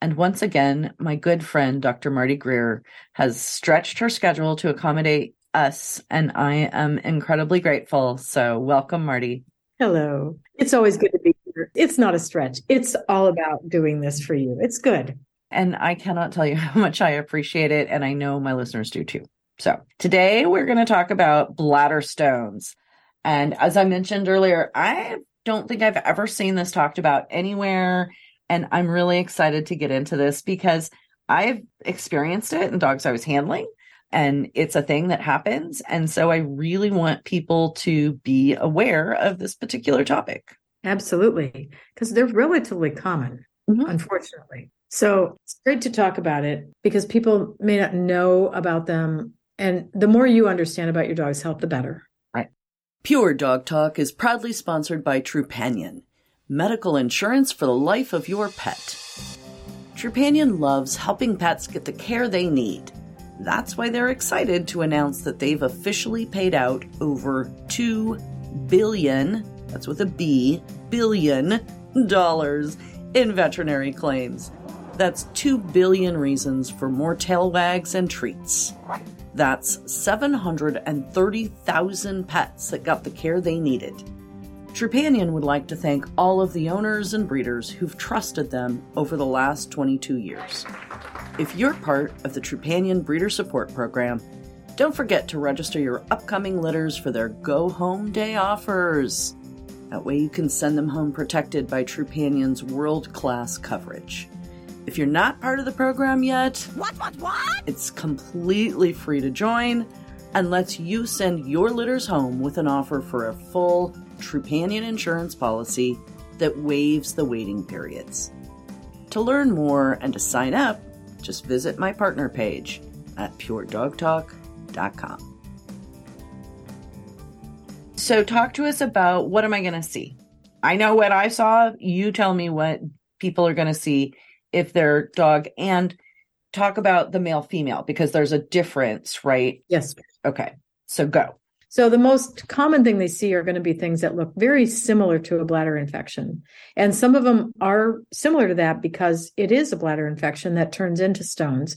And once again, my good friend, Dr. Marty Greer, has stretched her schedule to accommodate us, and I am incredibly grateful. So, welcome, Marty. Hello. It's always good to be here. It's not a stretch, it's all about doing this for you. It's good. And I cannot tell you how much I appreciate it. And I know my listeners do too. So, today we're going to talk about bladder stones. And as I mentioned earlier, I don't think I've ever seen this talked about anywhere and I'm really excited to get into this because I've experienced it in dogs I was handling and it's a thing that happens. And so I really want people to be aware of this particular topic. Absolutely. Because they're relatively common, mm-hmm. unfortunately. So it's great to talk about it because people may not know about them. And the more you understand about your dog's health, the better. Right. Pure Dog Talk is proudly sponsored by Trupanion medical insurance for the life of your pet. Trupanion loves helping pets get the care they need. That's why they're excited to announce that they've officially paid out over 2 billion, that's with a B, billion dollars in veterinary claims. That's 2 billion reasons for more tail wags and treats. That's 730,000 pets that got the care they needed. Trupanion would like to thank all of the owners and breeders who've trusted them over the last 22 years. If you're part of the Trupanion Breeder Support Program, don't forget to register your upcoming litters for their Go Home Day offers. That way you can send them home protected by Trupanion's world class coverage. If you're not part of the program yet, what, what, what? It's completely free to join and lets you send your litters home with an offer for a full Trupanion insurance policy that waives the waiting periods. To learn more and to sign up, just visit my partner page at puredogtalk.com. So, talk to us about what am I going to see? I know what I saw. You tell me what people are going to see if their dog, and talk about the male female because there's a difference, right? Yes. Okay. So, go. So the most common thing they see are going to be things that look very similar to a bladder infection. And some of them are similar to that because it is a bladder infection that turns into stones.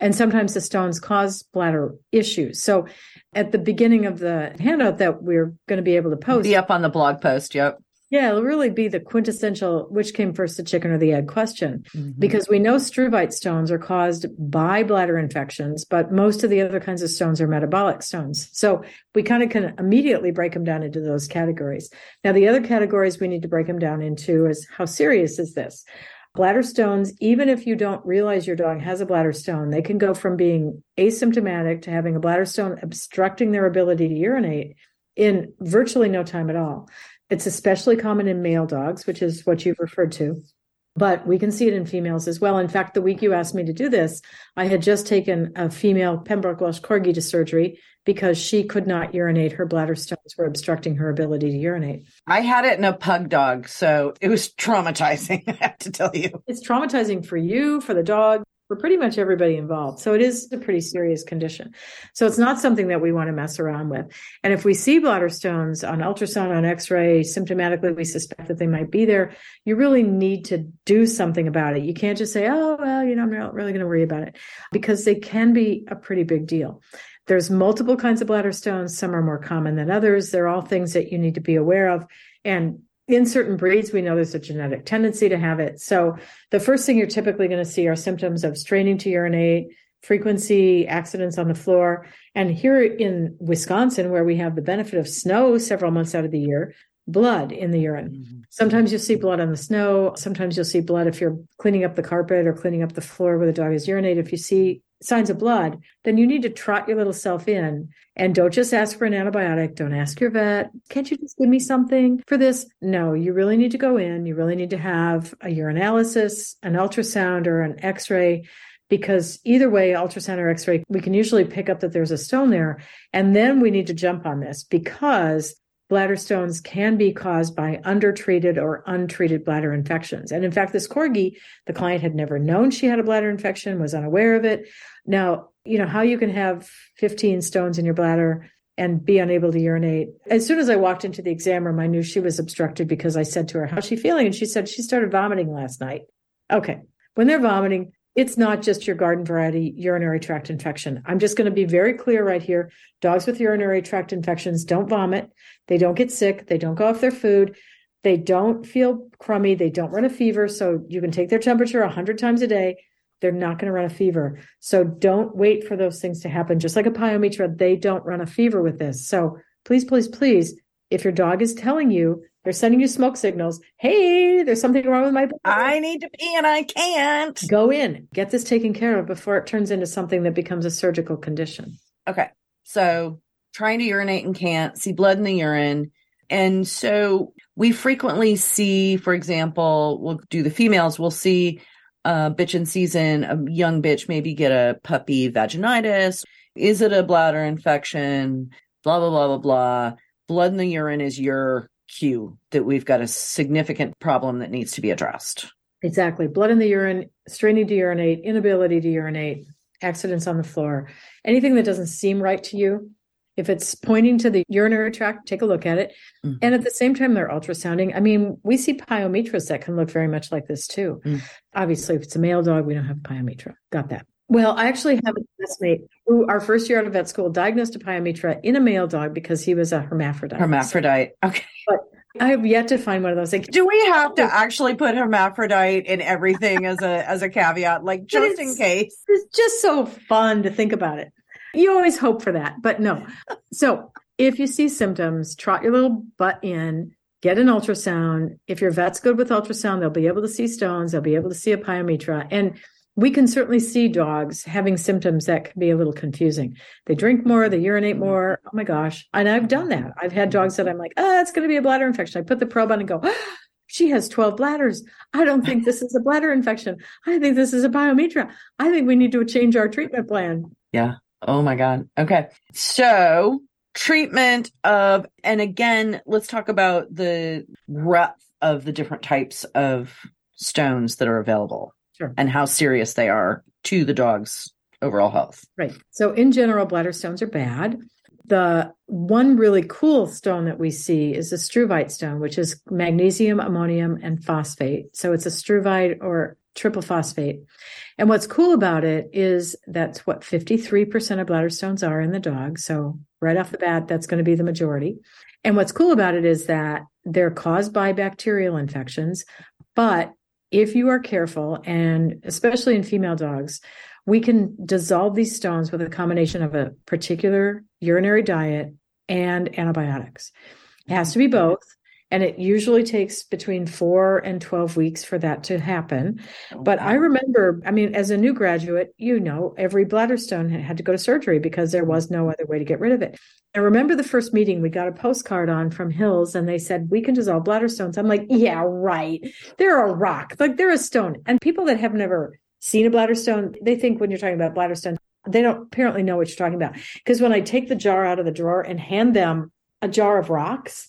And sometimes the stones cause bladder issues. So at the beginning of the handout that we're going to be able to post. Be up on the blog post. Yep. Yeah, it'll really be the quintessential which came first, the chicken or the egg question. Mm-hmm. Because we know struvite stones are caused by bladder infections, but most of the other kinds of stones are metabolic stones. So we kind of can immediately break them down into those categories. Now, the other categories we need to break them down into is how serious is this? Bladder stones, even if you don't realize your dog has a bladder stone, they can go from being asymptomatic to having a bladder stone obstructing their ability to urinate in virtually no time at all. It's especially common in male dogs, which is what you've referred to, but we can see it in females as well. In fact, the week you asked me to do this, I had just taken a female Pembroke Welsh Corgi to surgery because she could not urinate. Her bladder stones were obstructing her ability to urinate. I had it in a pug dog, so it was traumatizing, I have to tell you. It's traumatizing for you, for the dog, for pretty much everybody involved. So it is a pretty serious condition. So it's not something that we want to mess around with. And if we see bladder stones on ultrasound, on x-ray, symptomatically, we suspect that they might be there, you really need to do something about it. You can't just say, oh, well, you know, I'm not really going to worry about it because they can be a pretty big deal. There's multiple kinds of bladder stones. Some are more common than others. They're all things that you need to be aware of. And in certain breeds, we know there's a genetic tendency to have it. So the first thing you're typically going to see are symptoms of straining to urinate, frequency, accidents on the floor. And here in Wisconsin, where we have the benefit of snow several months out of the year, blood in the urine. Mm-hmm. Sometimes you'll see blood on the snow. Sometimes you'll see blood if you're cleaning up the carpet or cleaning up the floor where the dog has urinated. If you see signs of blood, then you need to trot your little self in and don't just ask for an antibiotic. Don't ask your vet. Can't you just give me something for this? No, you really need to go in. You really need to have a urinalysis, an ultrasound, or an x ray because either way, ultrasound or x ray, we can usually pick up that there's a stone there. And then we need to jump on this because bladder stones can be caused by undertreated or untreated bladder infections. And in fact, this corgi, the client had never known she had a bladder infection, was unaware of it. Now, you know, how you can have 15 stones in your bladder and be unable to urinate. As soon as I walked into the exam room, I knew she was obstructed because I said to her, How's she feeling? And she said she started vomiting last night. Okay. When they're vomiting, it's not just your garden variety urinary tract infection. I'm just going to be very clear right here. Dogs with urinary tract infections don't vomit. They don't get sick. They don't go off their food. They don't feel crummy. They don't run a fever. So you can take their temperature 100 times a day. They're not going to run a fever. So don't wait for those things to happen. Just like a pyometra, they don't run a fever with this. So please, please, please, if your dog is telling you they're sending you smoke signals. Hey, there's something wrong with my body. I need to pee and I can't. Go in, get this taken care of before it turns into something that becomes a surgical condition. Okay. So trying to urinate and can't, see blood in the urine. And so we frequently see, for example, we'll do the females, we'll see a bitch in season, a young bitch maybe get a puppy vaginitis. Is it a bladder infection? Blah, blah, blah, blah, blah. Blood in the urine is your cue that we've got a significant problem that needs to be addressed. Exactly. Blood in the urine, straining to urinate, inability to urinate, accidents on the floor, anything that doesn't seem right to you. If it's pointing to the urinary tract, take a look at it. Mm. And at the same time, they're ultrasounding. I mean, we see pyometras that can look very much like this too. Mm. Obviously, if it's a male dog, we don't have pyometra. Got that. Well, I actually have a classmate who, our first year out of vet school, diagnosed a pyometra in a male dog because he was a hermaphrodite. Hermaphrodite. Okay. But I have yet to find one of those. Like, do we have to actually put hermaphrodite in everything as a as a caveat, like just in case? It's just so fun to think about it. You always hope for that, but no. So if you see symptoms, trot your little butt in, get an ultrasound. If your vet's good with ultrasound, they'll be able to see stones. They'll be able to see a pyometra, and we can certainly see dogs having symptoms that can be a little confusing. They drink more, they urinate mm-hmm. more. Oh my gosh. And I've done that. I've had dogs that I'm like, oh, it's going to be a bladder infection. I put the probe on and go, oh, she has 12 bladders. I don't think this is a bladder infection. I think this is a pyometra. I think we need to change our treatment plan. Yeah. Oh my God. Okay. So treatment of, and again, let's talk about the breadth of the different types of stones that are available sure. and how serious they are to the dog's overall health. Right. So, in general, bladder stones are bad. The one really cool stone that we see is the struvite stone, which is magnesium, ammonium, and phosphate. So, it's a struvite or triple phosphate. And what's cool about it is that's what 53% of bladder stones are in the dog. So, right off the bat, that's going to be the majority. And what's cool about it is that they're caused by bacterial infections, but if you are careful, and especially in female dogs, we can dissolve these stones with a combination of a particular urinary diet and antibiotics. It has to be both. And it usually takes between four and 12 weeks for that to happen. Oh, but I remember, I mean, as a new graduate, you know, every bladder stone had to go to surgery because there was no other way to get rid of it. I remember the first meeting we got a postcard on from Hill's and they said, we can dissolve bladder stones. I'm like, yeah, right. They're a rock. Like they're a stone. And people that have never seen a bladder stone, they think when you're talking about bladder stone, they don't apparently know what you're talking about. Because when I take the jar out of the drawer and hand them a jar of rocks,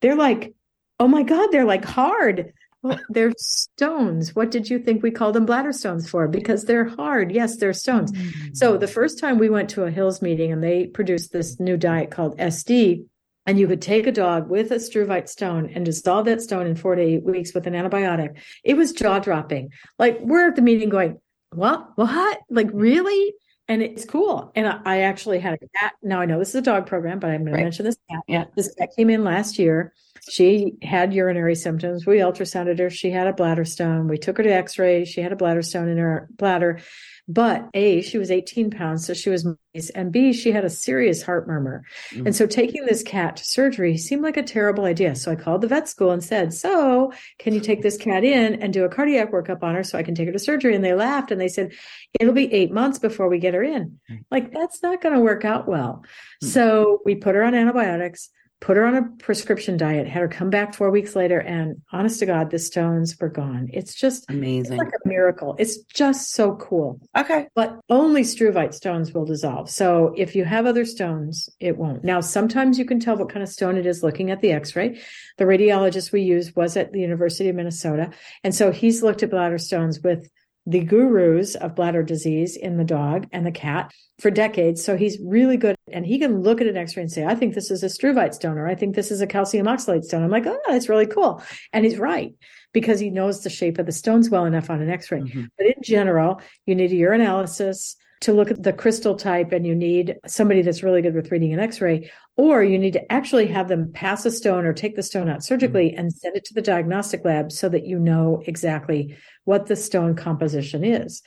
they're like, oh my God, they're like hard. Well, they're stones. What did you think we called them bladder stones for? Because they're hard. Yes, they're stones. Mm-hmm. So the first time we went to a Hill's meeting and they produced this new diet called SD, and you could take a dog with a struvite stone and dissolve that stone in four to eight weeks with an antibiotic. It was jaw dropping. Like we're at the meeting going, what? What? Like really? And it's cool. And I, I actually had a cat. Now I know this is a dog program, but I'm going right. to mention this cat. Yeah. This cat came in last year she had urinary symptoms. We ultrasounded her. She had a bladder stone. We took her to x ray. She had a bladder stone in her bladder. But A, she was 18 pounds, so she was nice. And B, she had a serious heart murmur. Mm-hmm. And so taking this cat to surgery seemed like a terrible idea. So I called the vet school and said, So can you take this cat in and do a cardiac workup on her so I can take her to surgery? And they laughed and they said, It'll be eight months before we get her in. Mm-hmm. Like, that's not going to work out well. Mm-hmm. So we put her on antibiotics put her on a prescription diet, had her come back four weeks later, and honest to God, the stones were gone. It's just amazing. It's like a miracle. It's just so cool. Okay. But only struvite stones will dissolve. So if you have other stones, it won't. Now, sometimes you can tell what kind of stone it is looking at the x ray. The radiologist we used was at the University of Minnesota. And so he's looked at bladder stones with the gurus of bladder disease in the dog and the cat for decades. So he's really good. And he can look at an x ray and say, I think this is a struvite stone, or I think this is a calcium oxalate stone. I'm like, oh, that's really cool. And he's right because he knows the shape of the stones well enough on an x ray. Mm-hmm. But in general, you need a urinalysis to look at the crystal type and you need somebody that's really good with reading an x-ray or you need to actually have them pass a stone or take the stone out surgically mm-hmm. and send it to the diagnostic lab so that you know exactly what the stone composition is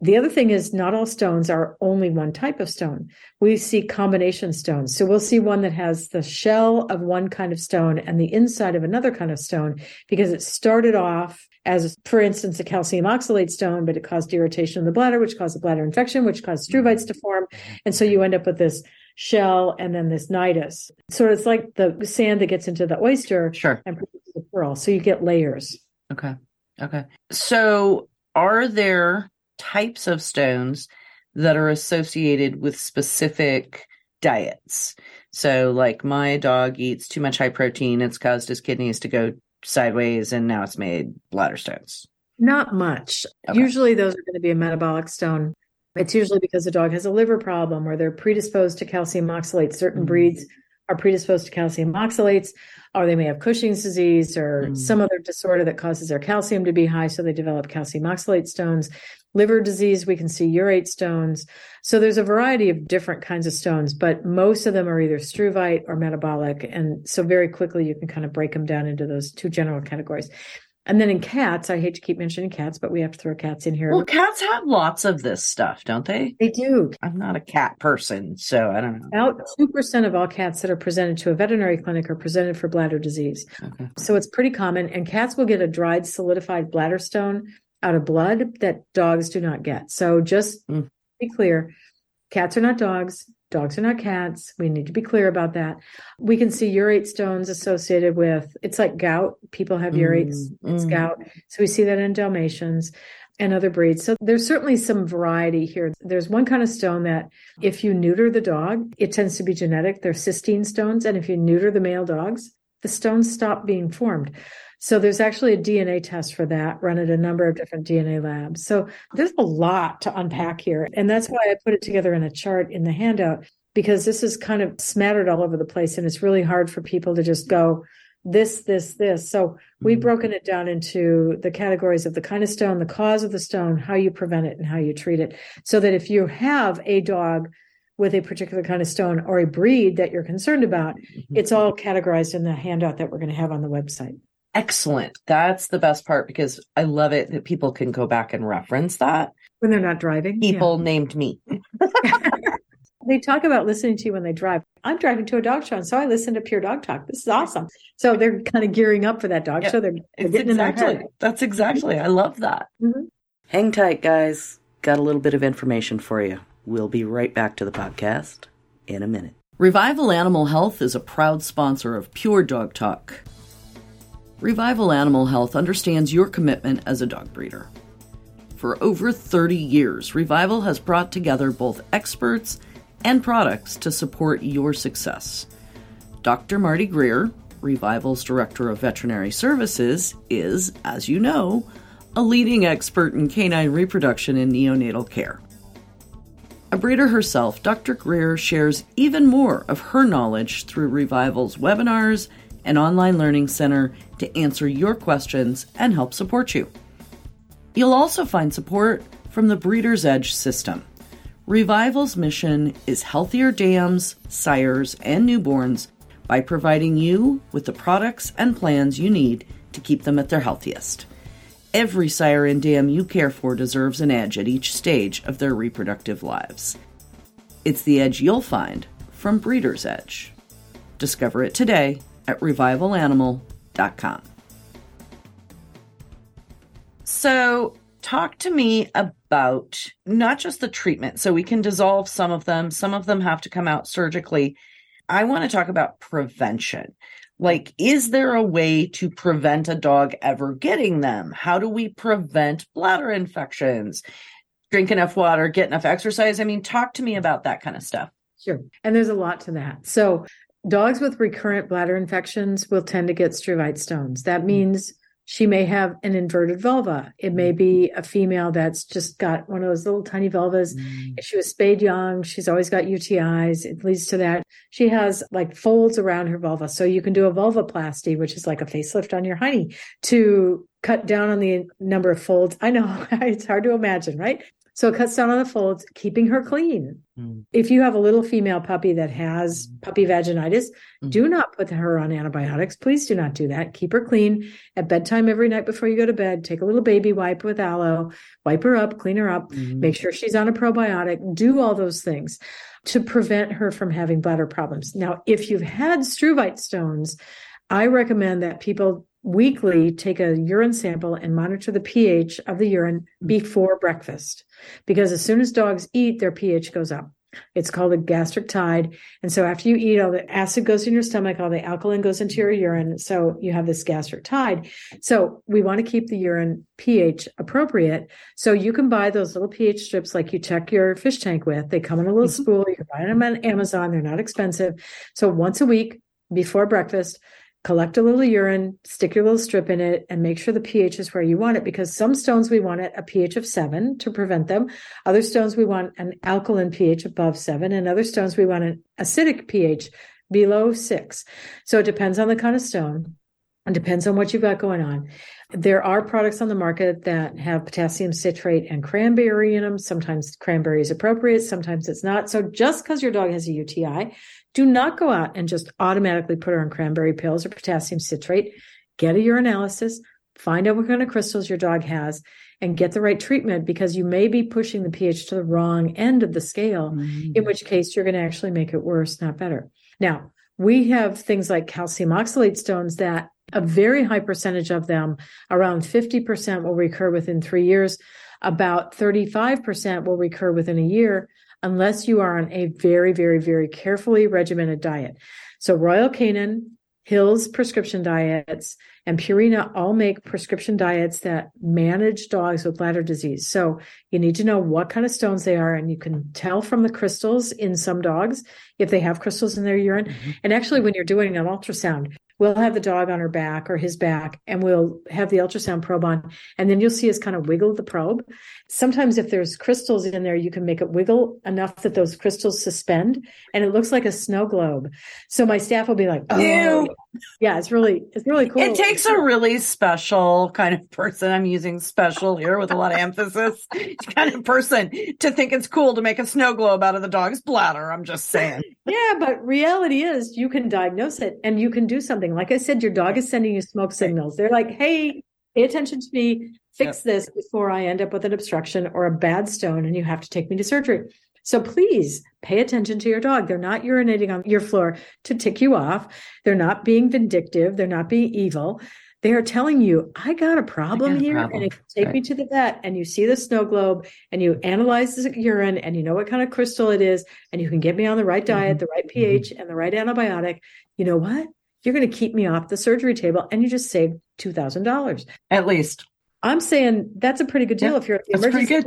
the other thing is not all stones are only one type of stone. We see combination stones. So we'll see one that has the shell of one kind of stone and the inside of another kind of stone because it started off as, for instance, a calcium oxalate stone, but it caused irritation in the bladder, which caused a bladder infection, which caused mm-hmm. struvites to form. And so you end up with this shell and then this nidus. So it's like the sand that gets into the oyster sure. and produces the pearl. So you get layers. Okay. Okay. So are there types of stones that are associated with specific diets. So, like my dog eats too much high protein, it's caused his kidneys to go sideways, and now it's made bladder stones. Not much. Okay. Usually, those are going to be a metabolic stone. It's usually because the dog has a liver problem or they're predisposed to calcium oxalate. Certain mm-hmm. breeds are predisposed to calcium oxalates, or they may have Cushing's disease or mm. some other disorder that causes their calcium to be high. So they develop calcium oxalate stones. Liver disease, we can see urate stones. So there's a variety of different kinds of stones, but most of them are either struvite or metabolic. And so very quickly you can kind of break them down into those two general categories. And then in cats, I hate to keep mentioning cats, but we have to throw cats in here. Well, cats have lots of this stuff, don't they? They do. I'm not a cat person, so I don't know. About 2% of all cats that are presented to a veterinary clinic are presented for bladder disease. Okay. So it's pretty common. And cats will get a dried, solidified bladder stone out of blood that dogs do not get. So just mm. be clear cats are not dogs. Dogs are not cats. We need to be clear about that. We can see urate stones associated with it's like gout. People have urates, mm, it's mm. gout. So we see that in Dalmatians and other breeds. So there's certainly some variety here. There's one kind of stone that if you neuter the dog, it tends to be genetic. They're cystine stones. And if you neuter the male dogs, the stones stop being formed. So there's actually a DNA test for that run at a number of different DNA labs. So there's a lot to unpack here. And that's why I put it together in a chart in the handout, because this is kind of smattered all over the place. And it's really hard for people to just go, this, this, this. So we've mm-hmm. broken it down into the categories of the kind of stone, the cause of the stone, how you prevent it, and how you treat it. So that if you have a dog with a particular kind of stone or a breed that you're concerned about, mm-hmm. it's all categorized in the handout that we're going to have on the website excellent. That's the best part because I love it that people can go back and reference that when they're not driving. People yeah. named me. they talk about listening to you when they drive. I'm driving to a dog show, and so I listen to Pure Dog Talk. This is awesome. So they're kind of gearing up for that dog yeah, show. They're, they're getting exactly, in their That's exactly. I love that. Mm-hmm. Hang tight, guys. Got a little bit of information for you. We'll be right back to the podcast in a minute. Revival Animal Health is a proud sponsor of Pure Dog Talk. Revival Animal Health understands your commitment as a dog breeder. For over 30 years, Revival has brought together both experts and products to support your success. Dr. Marty Greer, Revival's Director of Veterinary Services, is, as you know, a leading expert in canine reproduction and neonatal care. A breeder herself, Dr. Greer shares even more of her knowledge through Revival's webinars and online learning center to answer your questions and help support you. You'll also find support from the Breeder's Edge system. Revival's mission is healthier dams, sires, and newborns by providing you with the products and plans you need to keep them at their healthiest. Every sire and dam you care for deserves an edge at each stage of their reproductive lives. It's the edge you'll find from Breeder's Edge. Discover it today at revivalanimal.com. So, talk to me about not just the treatment. So, we can dissolve some of them, some of them have to come out surgically. I want to talk about prevention. Like, is there a way to prevent a dog ever getting them? How do we prevent bladder infections? Drink enough water, get enough exercise. I mean, talk to me about that kind of stuff. Sure. And there's a lot to that. So, dogs with recurrent bladder infections will tend to get struvite stones. That mm. means she may have an inverted vulva. It may be a female that's just got one of those little tiny vulvas. Mm. If she was spayed young, she's always got UTIs. It leads to that. She has like folds around her vulva. So you can do a vulvoplasty, which is like a facelift on your hiney to cut down on the number of folds. I know it's hard to imagine, right? So it cuts down on the folds, keeping her clean. Mm. If you have a little female puppy that has mm. puppy vaginitis, mm. do not put her on antibiotics. Please do not do that. Keep her clean at bedtime every night before you go to bed. Take a little baby wipe with aloe, wipe her up, clean her up, mm. make sure she's on a probiotic, do all those things to prevent her from having bladder problems. Now, if you've had struvite stones, I recommend that people weekly take a urine sample and monitor the pH of the urine before breakfast because as soon as dogs eat, their pH goes up. It's called a gastric tide. And so after you eat, all the acid goes in your stomach, all the alkaline goes into your urine. So you have this gastric tide. So we want to keep the urine pH appropriate. So you can buy those little pH strips like you check your fish tank with. They come in a little mm-hmm. spool. You can buy them on Amazon. They're not expensive. So once a week before breakfast, collect a little urine, stick your little strip in it, and make sure the pH is where you want it. Because some stones we want at a pH of seven to prevent them. Other stones we want an alkaline pH above seven, and other stones we want an acidic pH below six. So it depends on the kind of stone. It depends on what you've got going on. There are products on the market that have potassium citrate and cranberry in them. Sometimes cranberry is appropriate, sometimes it's not. So just because your dog has a UTI do not go out and just automatically put her on cranberry pills or potassium citrate. Get a urinalysis, find out what kind of crystals your dog has, and get the right treatment because you may be pushing the pH to the wrong end of the scale, mm-hmm. in which case you're going to actually make it worse, not better. Now, we have things like calcium oxalate stones that a very high percentage of them, around 50%, will recur within three years. About 35% will recur within a year unless you are on a very, very, very carefully regimented diet. So Royal Canin, Hill's prescription diets, and Purina all make prescription diets that manage dogs with bladder disease. So you need to know what kind of stones they are, and you can tell from the crystals in some dogs if they have crystals in their urine. Mm-hmm. And actually, when you're doing an ultrasound, we'll have the dog on her back or his back and we'll have the ultrasound probe on and then you'll see us kind of wiggle the probe sometimes if there's crystals in there you can make it wiggle enough that those crystals suspend and it looks like a snow globe so my staff will be like oh Ew. yeah it's really it's really cool it takes a really special kind of person i'm using special here with a lot of emphasis kind of person to think it's cool to make a snow globe out of the dog's bladder i'm just saying yeah but reality is you can diagnose it and you can do something something. Like I said, your dog is sending you smoke signals. They're like, hey, pay attention to me, fix yep. this before I end up with an obstruction or a bad stone and you have to take me to surgery. So please pay attention to your dog. They're not urinating on your floor to tick you off. They're not being vindictive. They're not being evil. They are telling you, I got a problem got a here. Problem. And if you take right. me to the vet and you see the snow globe and you analyze the urine and you know what kind of crystal it is, and you can get me on the right diet, mm-hmm. the right pH, mm-hmm. and the right antibiotic, you know what? you're going to keep me off the surgery table and you just saved $2,000. At least. I'm saying that's a pretty good deal. Yeah, if you're at the emergency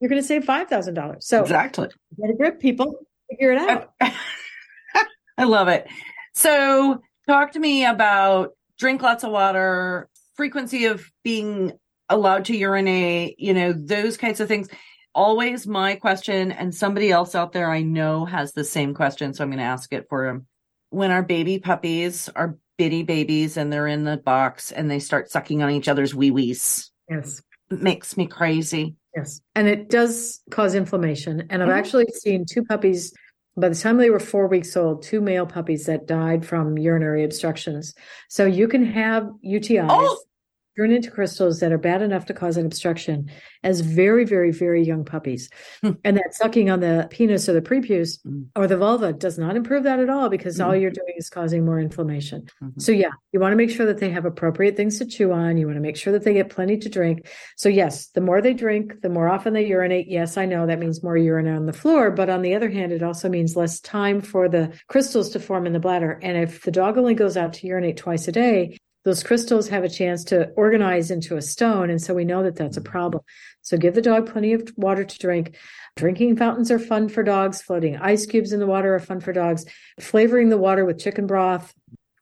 you're going to save $5,000. So exactly. Get a grip, people. Figure it out. I love it. So talk to me about drink lots of water, frequency of being allowed to urinate, you know, those kinds of things. Always my question, and somebody else out there I know has the same question, so I'm going to ask it for him when our baby puppies are bitty babies and they're in the box and they start sucking on each other's wee wees. Yes. It makes me crazy. Yes. And it does cause inflammation. And I've mm-hmm. actually seen two puppies by the time they were four weeks old, two male puppies that died from urinary obstructions. So you can have UTIs. Oh, turn into crystals that are bad enough to cause an obstruction as very, very, very young puppies. Hmm. and that sucking on the penis or the prepuce Mm. or the vulva does not improve that at all because all Mhm. you're doing is causing more inflammation. Mhm. So, yeah, you want to make sure that they have appropriate things to chew on. You want to make sure that they get plenty to drink. So, yes, the more they drink, the more often they urinate. Yes, I know that means more urine on the floor. But on the other hand, it also means less time for the crystals to form in the bladder. And if the dog only goes out to urinate twice a day, those crystals have a chance to organize into a stone. And so we know that that's a mm. problem. So give the dog plenty of water to drink. Drinking fountains are fun for dogs. Floating ice cubes in the water are fun for dogs. Flavoring the water with chicken broth.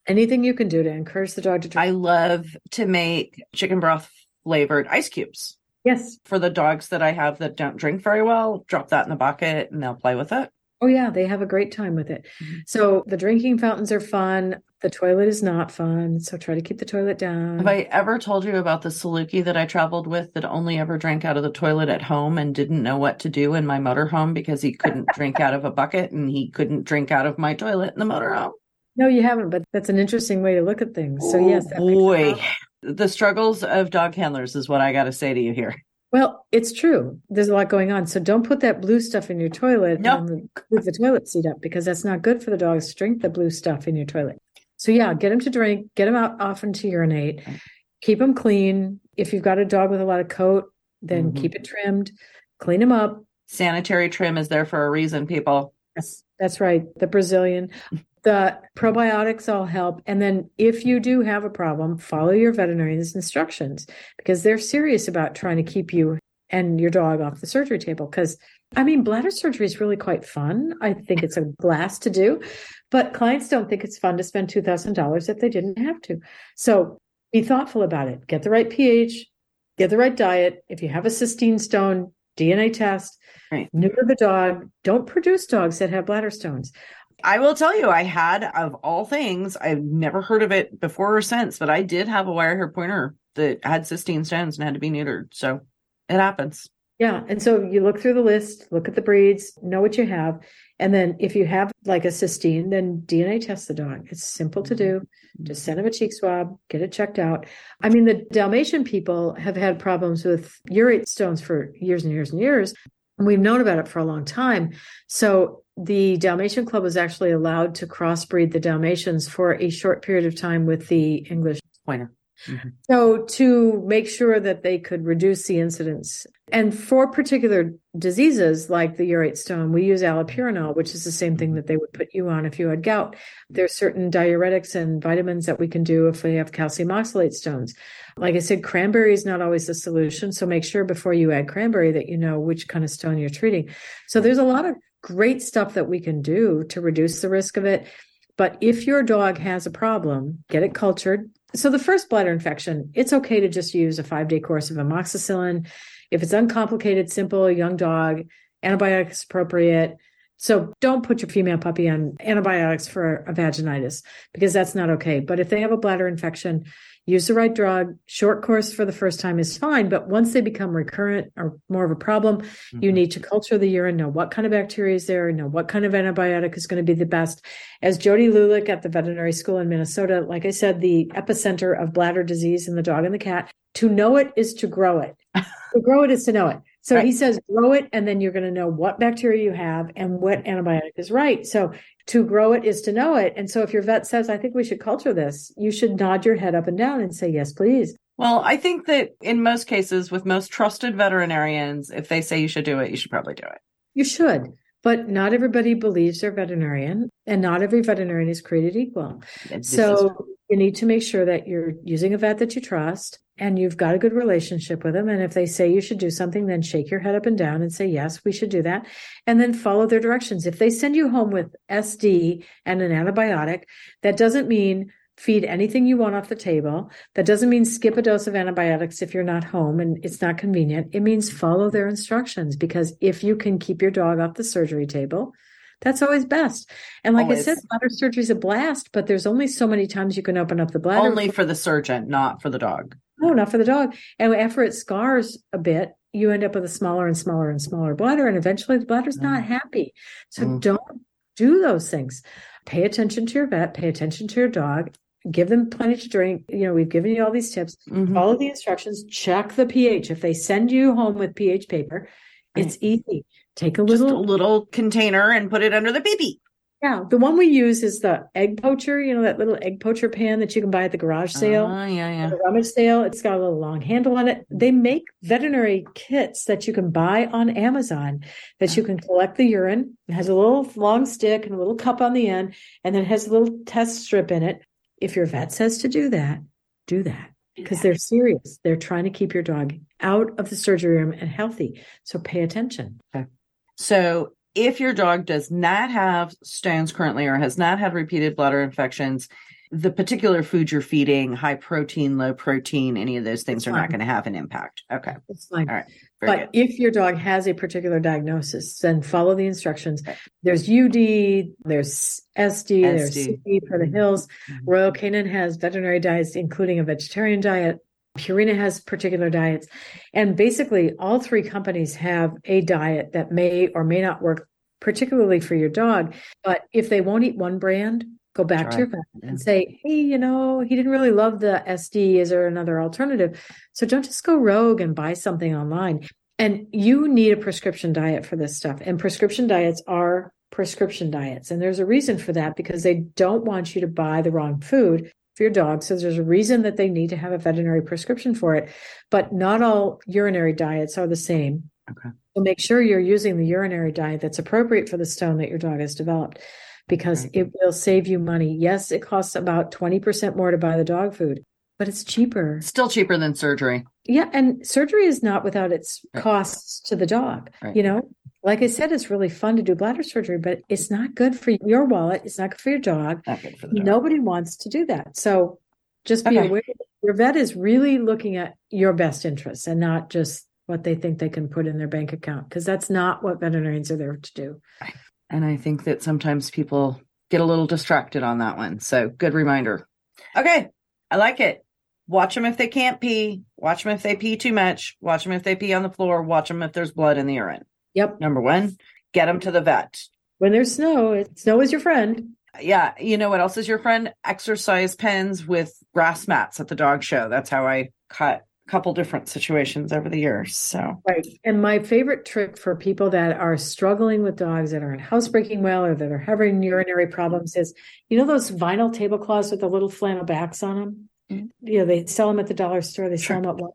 Anything you can do to encourage the dog to drink. I love to make chicken broth flavored ice cubes. yes. For the dogs that I have that don't drink very well, drop that in the bucket and they'll play with it. Oh, yeah. They have a great time with it. Mhm. So the drinking fountains are fun. The toilet is not fun. So try to keep the toilet down. Have I ever told you about the Saluki that I traveled with that only ever drank out of the toilet at home and didn't know what to do in my motorhome because he couldn't drink out of a bucket and he couldn't drink out of my toilet in the motorhome? no, you haven't, but that's an interesting way to look at things. So, yes. Oh, a boy. The struggles of dog handlers is what I got to say to you here. Well, it's true. There's a lot going on. So don't put that blue stuff in your toilet No. and move the toilet seat up because that's not good for the dogs to drink the blue stuff in your toilet. So yeah, get them to drink, get them out often to urinate, keep them clean. If you've got a dog with a lot of coat, then Mhm. keep it trimmed, clean them up. Sanitary trim is there for a reason, people. Yes, that's right. The Brazilian. The probiotics all help. And then if you do have a problem, follow your veterinarian's instructions because they're serious about trying to keep you and your dog off the surgery table. Because I mean, bladder surgery is really quite fun. I think it's a blast to do, but clients don't think it's fun to spend $2,000 if they didn't have to. So be thoughtful about it. Get the right pH, get the right diet. If you have a cystine stone, DNA test, Right. neuter the dog. Don't produce dogs that have bladder stones. I will tell you, I had, of all things, I've never heard of it before or since, but I did have a wire hair pointer that had cystine stones and had to be neutered. So it happens. Yeah. And so you look through the list, look at the breeds, know what you have. And then if you have like a cystine, then DNA test the dog. It's simple to do. Mm-hmm. Just send them a cheek swab, get it checked out. I mean, the Dalmatian people have had problems with urate stones for years and years and years. And we've known about it for a long time. So the Dalmatian Club was actually allowed to crossbreed the Dalmatians for a short period of time with the English Pointer. Mm-hmm. so to make sure that they could reduce the incidence. And for particular diseases like the urate stone, we use allopurinol, which is the same thing mm-hmm. that they would put you on if you had gout. There's certain diuretics and vitamins that we can do if we have calcium oxalate stones. Like I said, cranberry is not always the solution. So make sure before you add cranberry that you know which kind of stone you're treating. So there's a lot of great stuff that we can do to reduce the risk of it. But if your dog has a problem, get it cultured. So the first bladder infection, it's okay to just use a five day course of amoxicillin. If it's uncomplicated, simple, young dog, antibiotics appropriate. So don't put your female puppy on antibiotics for a vaginitis because that's not okay. But if they have a bladder infection, use the right drug. Short course for the first time is fine, but once they become recurrent or more of a problem, you Mhm. need to culture the urine, know what kind of bacteria is there, know what kind of antibiotic is going to be the best. As Jody Lulich at the veterinary school in Minnesota, like I said, the epicenter of bladder disease in the dog and the cat, to know it is to grow it. to grow it is to know it. So he says, grow it, and then you're going to know what bacteria you have and what antibiotic is right. So to grow it is to know it. And so if your vet says, I think we should culture this, you should nod your head up and down and say, yes, please. Well, I think that in most cases, with most trusted veterinarians, if they say you should do it, you should probably do it. You should. But not everybody believes their veterinarian, and not every veterinarian is created equal. Is- So you need to make sure that you're using a vet that you trust and you've got a good relationship with them. And if they say you should do something, then shake your head up and down and say, yes, we should do that. And then follow their directions. If they send you home with SD and an antibiotic, that doesn't mean feed anything you want off the table. That doesn't mean skip a dose of antibiotics if you're not home and it's not convenient. It means follow their instructions because if you can keep your dog off the surgery table, that's always best. And like I Always. said, bladder surgery is a blast, but there's only so many times you can open up the bladder. only for the surgeon, not for the dog. No, not for the dog. And after it scars a bit, you end up with a smaller and smaller and smaller bladder, and eventually the bladder's not Mm. happy. So Mm. don't do those things. Pay attention to your vet, pay attention to your dog, give them plenty to drink. You know, we've given you all these tips. Mhm. Follow the instructions, check the pH. If they send you home with pH paper, it's easy. Take a Just a little little container and put it under the baby. Yeah, the one we use is the egg poacher, you know, that little egg poacher pan that you can buy at the garage sale. Oh, yeah, yeah. the rummage sale. It's got a little long handle on it. They make veterinary kits that you can buy on Amazon that you can collect the urine. It has a little long stick and a little cup on the end, and then it has a little test strip in it. If your vet says to do that, do that because they're serious. They're trying to keep your dog out of the surgery room and healthy. So pay attention. So if your dog does not have stones currently or has not had repeated bladder infections, the particular food you're feeding, high protein, low protein, any of those things are not going to have an impact. Okay. It's fine. All right. Very But good. if your dog has a particular diagnosis, then follow the instructions. There's UD, there's SD, there's SD. CP for the Hill's. Mhm. Royal Canin has veterinary diets, including a vegetarian diet. Purina has particular diets. And basically, all three companies have a diet that may or may not work, particularly for your dog. But if they won't eat one brand, go back Try. to your vet Yeah. and say, hey, you know, he didn't really love the SD. Is there another alternative? So don't just go rogue and buy something online. And you need a prescription diet for this stuff. And prescription diets are prescription diets. And there's a reason for that because they don't want you to buy the wrong food for your dog. So there's a reason that they need to have a veterinary prescription for it. But not all urinary diets are the same. Okay. So make sure you're using the urinary diet that's appropriate for the stone that your dog has developed because Right. it will save you money. Yes, it costs about 20% more to buy the dog food, but it's cheaper. Still cheaper than surgery. Yeah, and surgery is not without its Right. costs to the dog. Right. You know, like I said, it's really fun to do bladder surgery, but it's not good for your wallet. It's not good for your dog. For dog. Nobody wants to do that. So just be Okay. aware your vet is really looking at your best interests and not just what they think they can put in their bank account, because that's not what veterinarians are there to do. And I think that sometimes people get a little distracted on that one. So good reminder. Okay. I like it. Watch them if they can't pee. Watch them if they pee too much. Watch them if they pee on the floor. Watch them if there's blood in the urine. Yep. Number one, get them to the vet. When there's snow, snow is your friend. Yeah. You know what else is your friend? Exercise pens with grass mats at the dog show. That's how I cut couple different situations over the years. So Right. And my favorite trick for people that are struggling with dogs that aren't housebreaking well or that are having urinary problems is, you know, those vinyl tablecloths with the little flannel backs on them? Mhm. You know, they sell them at the dollar store, they Sure. sell them at Walmart.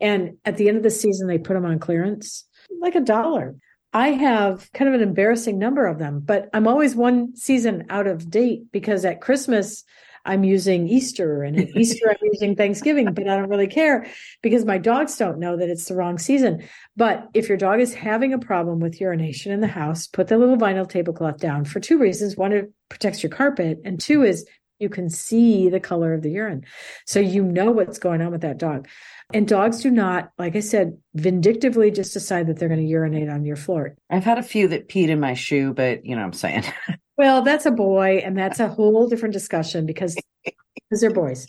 And at the end of the season, they put them on clearance, like a dollar. I have kind of an embarrassing number of them, but I'm always one season out of date because at Christmas, I'm using Easter and at Easter, I'm using Thanksgiving, but I don't really care because my dogs don't know that it's the wrong season. But if your dog is having a problem with urination in the house, put the little vinyl tablecloth down for two reasons. One, it protects your carpet, and two is you can see the color of the urine. So you know what's going on with that dog. And dogs do not, like I said, vindictively just decide that they're going to urinate on your floor. I've had a few that peed in my shoe, but you know what I'm saying. Well, that's a boy, and that's a whole different discussion because, because they're boys.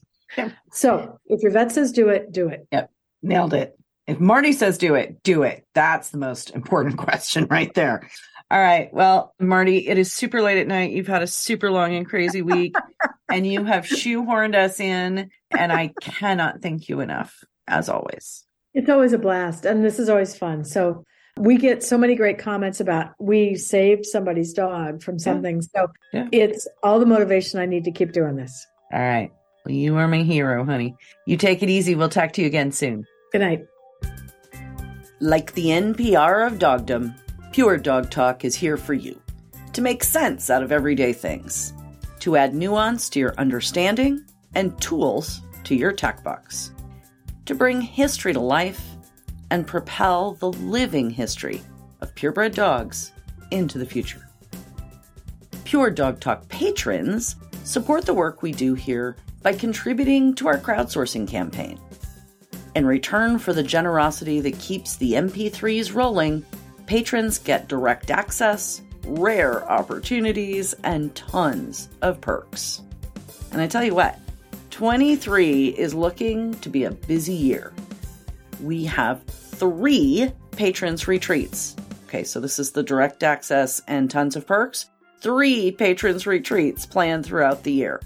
So if your vet says do it, do it. Yep. Nailed it. If Marty says do it, do it. That's the most important question right there. All right. Well, Marty, it is super late at night. You've had a super long and crazy week, and you have shoehorned us in, and I cannot thank you enough, as always. It's always a blast, and this is always fun. So we get so many great comments about we saved somebody's dog from something. So Yeah. it's all the motivation I need to keep doing this. All right. Well, you are my hero, honey. You take it easy. We'll talk to you again soon. Good night. Like the NPR of dogdom, Pure Dog Talk is here for you to make sense out of everyday things, to add nuance to your understanding and tools to your tech box, to bring history to life and propel the living history of purebred dogs into the future. Pure Dog Talk patrons support the work we do here by contributing to our crowdsourcing campaign. In return for the generosity that keeps the MP3s rolling, patrons get direct access, rare opportunities, and tons of perks. And I tell you what, 23 is looking to be a busy year. We have three patrons retreats. Okay, so this is the direct access and tons of perks. Three patrons retreats planned throughout the year.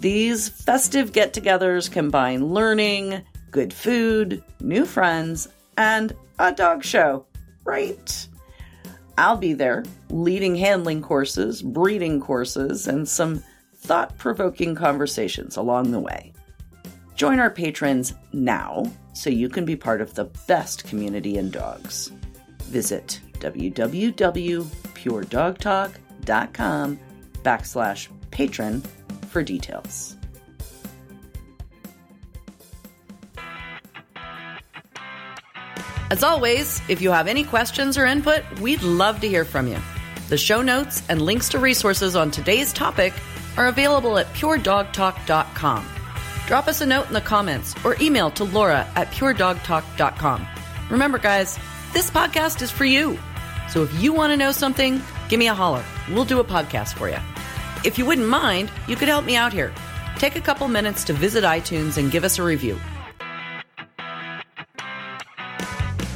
These festive get togethers combine learning, good food, new friends, and a dog show, right? I'll be there leading handling courses, breeding courses, and some thought provoking conversations along the way. Join our patrons now so you can be part of the best community in dogs. Visit www.puredogtalk.com backslash patron for details. As always, if you have any questions or input, we'd love to hear from you. The show notes and links to resources on today's topic are available at puredogtalk.com. Drop us a note in the comments or email to laura at puredogtalk.com. Remember, guys, this podcast is for you. So if you want to know something, give me a holler. We'll do a podcast for you. If you wouldn't mind, you could help me out here. Take a couple minutes to visit iTunes and give us a review.